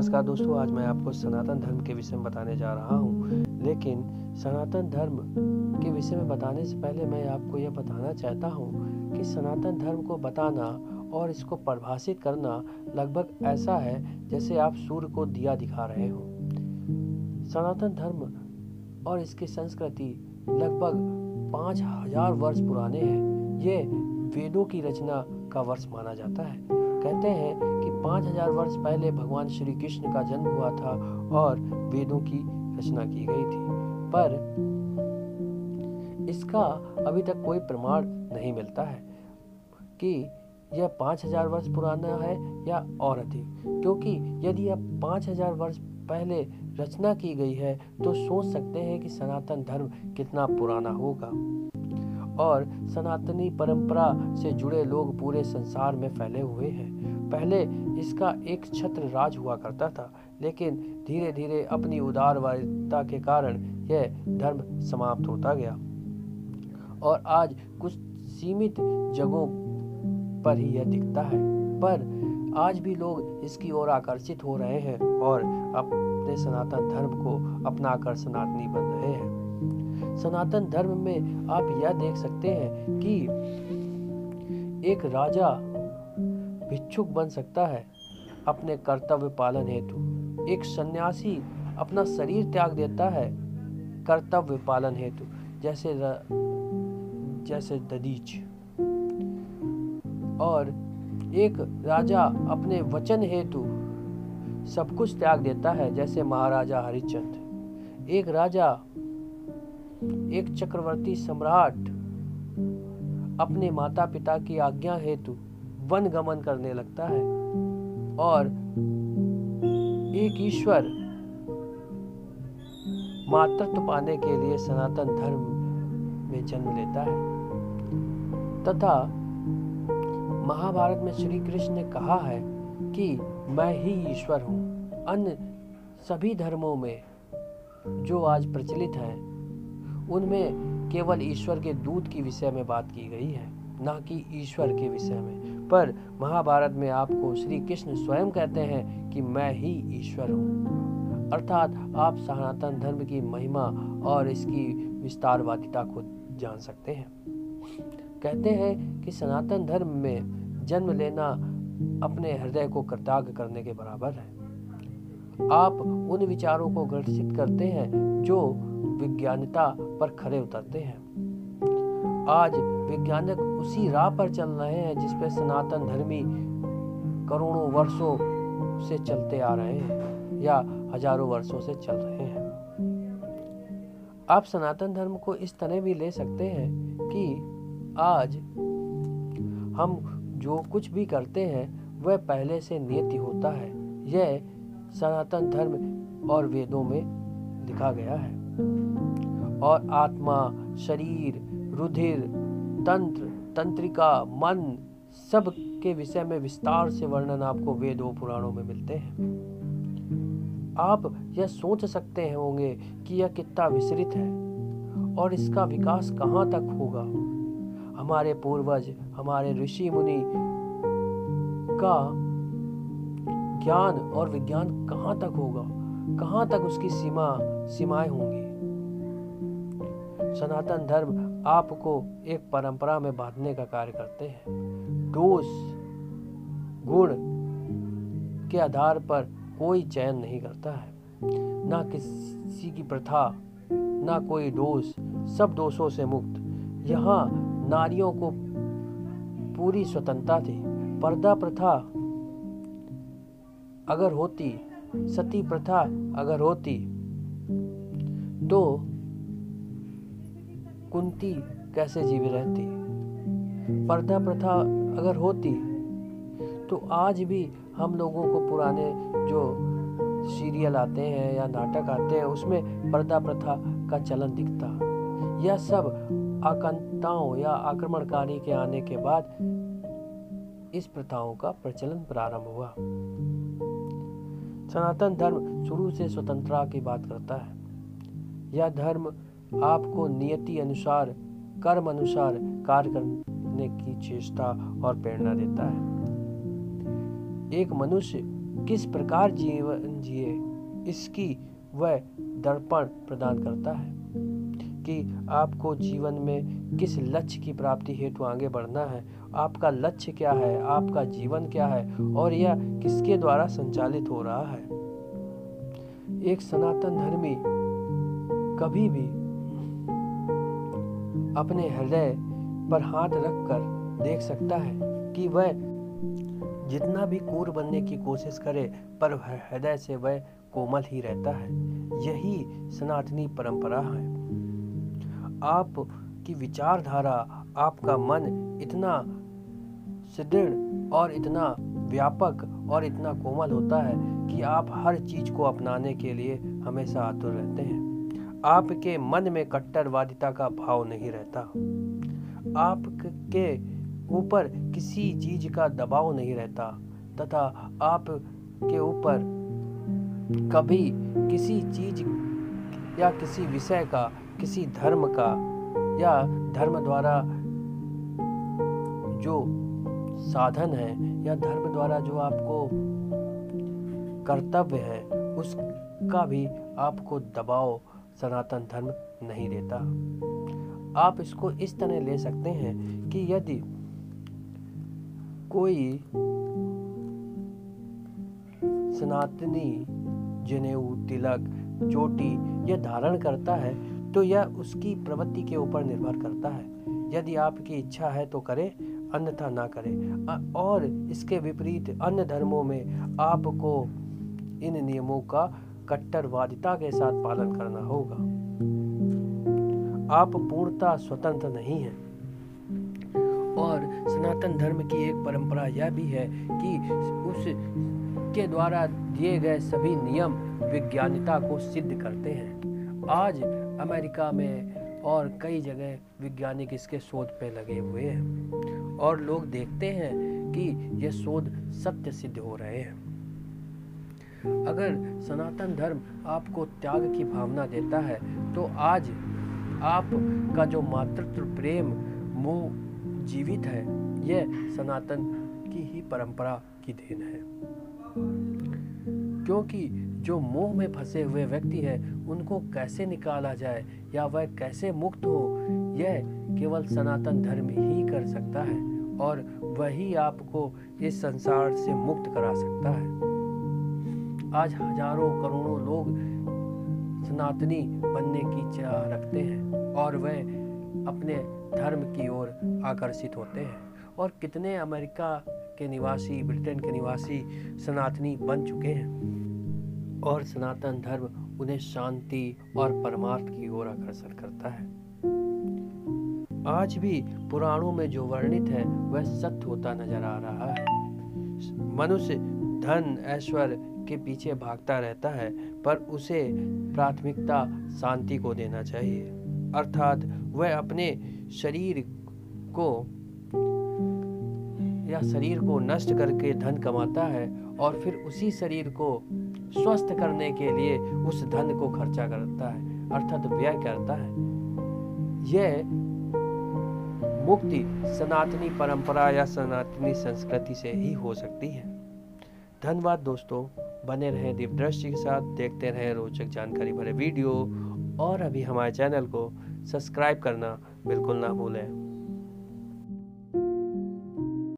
नमस्कार दोस्तों, आज मैं आपको सनातन धर्म के विषय में बताने जा रहा हूँ। लेकिन सनातन धर्म के विषय में बताने से पहले मैं आपको यह बताना चाहता हूँ कि सनातन धर्म को बताना और इसको परिभाषित करना लगभग ऐसा है जैसे आप सूर्य को दिया दिखा रहे हो। सनातन धर्म और इसकी संस्कृति लगभग पाँच हज़ार वर्ष पुराने हैं। ये वेदों की रचना का वर्ष माना जाता है। कहते हैं पाँच हज़ार वर्ष पहले भगवान श्री कृष्ण का जन्म हुआ था और वेदों की रचना की गई थी। पर इसका अभी तक कोई प्रमाण नहीं मिलता है कि यह पाँच हज़ार वर्ष पुराना है या और अधिक। क्योंकि यदि यह पाँच हज़ार वर्ष पहले रचना की गई है तो सोच सकते हैं कि सनातन धर्म कितना पुराना होगा। और सनातनी परंपरा से जुड़े लोग पूरे संसार में फैले हुए हैं। पहले इसका एक छत्र राज हुआ करता था, लेकिन धीरे धीरे अपनी उदारवादिता के कारण यह धर्म समाप्त होता गया। और आज कुछ सीमित जगहों पर ही यह दिखता है, पर आज भी लोग इसकी ओर आकर्षित हो रहे हैं और अपने सनातन धर्म को अपनाकर सनातनी बन रहे हैं। सनातन धर्म में आप यह देख सकते हैं कि एक राजा भिक्षुक बन सकता है अपने कर्तव्य पालन हेतु। एक सन्यासी अपना शरीर त्याग देता है कर्तव्य पालन हेतु जैसे र, जैसे ददीच और एक राजा अपने वचन हेतु सब कुछ त्याग देता है जैसे महाराजा हरिश्चंद्र एक राजा एक चक्रवर्ती सम्राट अपने माता पिता की आज्ञा हेतु वन गमन करने लगता है। और एक ईश्वर मातृत्व पाने के लिए सनातन धर्म में जन्म लेता है। तथा महाभारत में श्री कृष्ण ने कहा है कि मैं ही ईश्वर हूँ। अन्य सभी धर्मों में जो आज प्रचलित हैं, उनमें केवल ईश्वर के दूत की विषय में बात की गई है, ना कि ईश्वर के विषय में। पर महाभारत में आपको श्री कृष्ण स्वयं कहते हैं कि मैं ही ईश्वर हूँ। अर्थात आप सनातन धर्म की महिमा और इसकी विस्तारवादिता को जान सकते हैं। कहते हैं कि सनातन धर्म में जन्म लेना अपने हृदय को कृतज्ञ करने के बराबर है। आप उन विचारों को घर्षित करते हैं जो विज्ञानता पर खड़े उतरते हैं। आज वैज्ञानिक उसी राह पर चल रहे हैं जिस पर सनातन धर्मी करोड़ों वर्षों से चलते आ रहे हैं या हज़ारों वर्षों से चल रहे हैं। आप सनातन धर्म को इस तरह भी ले सकते हैं कि आज हम जो कुछ भी करते हैं, वह पहले से नियति होता है। यह सनातन धर्म और वेदों में लिखा गया है। और आत्मा, शरीर रुधिर तंत्र, तंत्रिका, मन, सब के विषय में विस्तार से वर्णन आपको वेदों, पुराणों में मिलते हैं। आप यह सोच सकते होंगे कि यह कितना विस्तृत है और इसका विकास कहाँ तक होगा। हमारे पूर्वज, हमारे ऋषि मुनि का ज्ञान और विज्ञान कहाँ तक होगा? कहाँ तक उसकी सीमा, सीमाएँ होंगी? सनातन धर्म आपको एक परंपरा में बांधने का कार्य करते हैं। दोष, गुण के आधार पर कोई चयन नहीं करता है। ना किसी की प्रथा, ना कोई दोष, सब दोषों से मुक्त। यहाँ नारियों को पूरी स्वतंत्रता थी। पर्दा प्रथा अगर होती, सती प्रथा अगर होती तो कुंती कैसे जीवी रहती? पर्दा प्रथा अगर होती तो आज भी हम लोगों को पुराने जो सीरियल आते हैं या नाटक आते हैं, उसमें पर्दा प्रथा का चलन दिखता। यह सब आकांताओं या आक्रमणकारी के आने के बाद इस प्रथाओं का प्रचलन प्रारंभ हुआ। सनातन धर्म शुरू से स्वतंत्रता की बात करता है। यह धर्म आपको नियति अनुसार, कर्म अनुसार कार्य करने की चेष्टा और प्रेरणा देता है। एक मनुष्य किस प्रकार जीवन जिए, इसकी वह दर्पण प्रदान करता है। कि आपको जीवन में किस लक्ष्य की प्राप्ति हेतु आगे बढ़ना है, आपका लक्ष्य क्या है, आपका जीवन क्या है, और यह किसके द्वारा संचालित हो रहा है। एक सनातन धर्मी कभी भी अपने हृदय पर हाथ रखकर देख सकता है कि वह जितना भी कूर बनने की कोशिश करे, पर हृदय से वह कोमल ही रहता है। यही सनातनी परंपरा है। आप की विचारधारा, आपका मन इतना सुदृढ़ और इतना व्यापक और इतना कोमल होता है कि आप हर चीज़ को अपनाने के लिए हमेशा आतुर रहते हैं। आपके मन में कट्टरवादिता का भाव नहीं रहता। आपके ऊपर किसी चीज़ का दबाव नहीं रहता, तथा आप के ऊपर कभी किसी चीज़ या किसी विषय का, किसी धर्म का या धर्म द्वारा जो साधन है या धर्म द्वारा जो आपको कर्तव्य है, उसका भी आपको दबाव सनातन धर्म नहीं देता। आप इसको इस तरह ले सकते हैं कि यदि कोई सनातनी, जनेऊ, तिलक, चोटी यह धारण करता है तो यह उसकी प्रवृत्ति के ऊपर निर्भर करता है। यदि आपकी इच्छा है तो करे, अन्यथा ना करे। और इसके विपरीत अन्य धर्मों में आपको इन नियमों का कट्टरवादिता के साथ पालन करना होगा। आप पूर्णता स्वतंत्र नहीं हैं। और सनातन धर्म की एक परंपरा यह भी है कि उस के द्वारा दिए गए सभी नियम विज्ञानिता को सिद्ध करते हैं। आज अमेरिका में और कई जगह वैज्ञानिक इसके शोध पे लगे हुए हैं। और लोग देखते हैं कि यह शोध सत्य सिद्ध हो रहे हैं। अगर सनातन धर्म आपको त्याग की भावना देता है तो आज आप का जो मातृत्व प्रेम, मोह जीवित है, यह सनातन की ही परंपरा की देन है। क्योंकि जो मोह में फंसे हुए व्यक्ति है, उनको कैसे निकाला जाए या वह कैसे मुक्त हो, यह केवल सनातन धर्म ही कर सकता है और वही आपको इस संसार से मुक्त करा सकता है। आज हज़ारों करोड़ों लोग सनातनी बनने की चाह रखते हैं और वह अपने धर्म की ओर आकर्षित होते हैं। और कितने अमेरिका के निवासी, ब्रिटेन के निवासी सनातनी बन चुके हैं। और सनातन धर्म उन्हें शांति और परमार्थ की ओर आकर्षण करता है। आज भी पुराणों में जो वर्णित है, वह सत्य होता नज़र आ रहा है। मनुष्य, धन, ऐश्वर्य के पीछे भागता रहता है, पर उसे प्राथमिकता शांति को देना चाहिए। अर्थात वह अपने शरीर को या शरीर को नष्ट करके धन कमाता है और फिर उसी शरीर को स्वस्थ करने के लिए उस धन को खर्चा करता है, अर्थात व्यय करता है। यह मुक्ति सनातनी परंपरा या सनातनी संस्कृति से ही हो सकती है। धन्यवाद दोस्तों। बने रहें दीपदृष्टि के साथ, देखते रहें रोचक जानकारी भरे वीडियो, और अभी हमारे चैनल को सब्सक्राइब करना बिल्कुल ना भूलें।